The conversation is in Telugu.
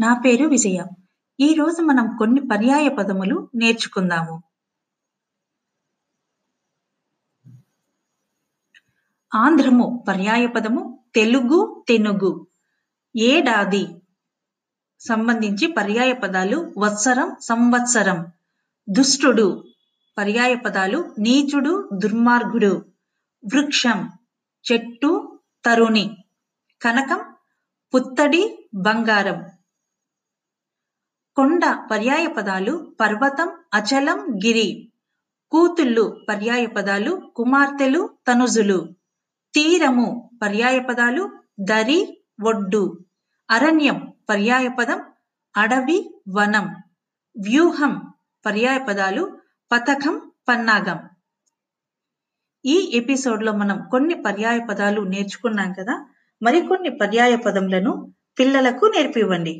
నా పేరు విజయ. ఈరోజు మనం కొన్ని పర్యాయ పదములు నేర్చుకుందాము. ఆంధ్రము పర్యాయ పదము తెలుగు తెనుగు. ఏడాది సంబంధించి పర్యాయ పదాలు వత్సరం సంవత్సరం. దుష్టుడు పర్యాయ పదాలు నీచుడు దుర్మార్గుడు. వృక్షం చెట్టు తరుణి. కనకం పుత్తడి బంగారం. కొండ పర్యాయ పదాలు పర్వతం అచలం గిరి. కూతుళ్ళు పర్యాయ పదాలు కుమార్తెలు తనుజులు. తీరము పర్యాయ పదాలు దరి ఒడ్డు. అరణ్యం పర్యాయ పదం అడవి వనం. వ్యూహం పర్యాయ పదాలు పథకం పన్నాగం. ఈ ఎపిసోడ్లో మనం కొన్ని పర్యాయ పదాలు నేర్చుకున్నాం కదా మరికొన్ని పర్యాయ పదములను పిల్లలకు నేర్పివ్వండి.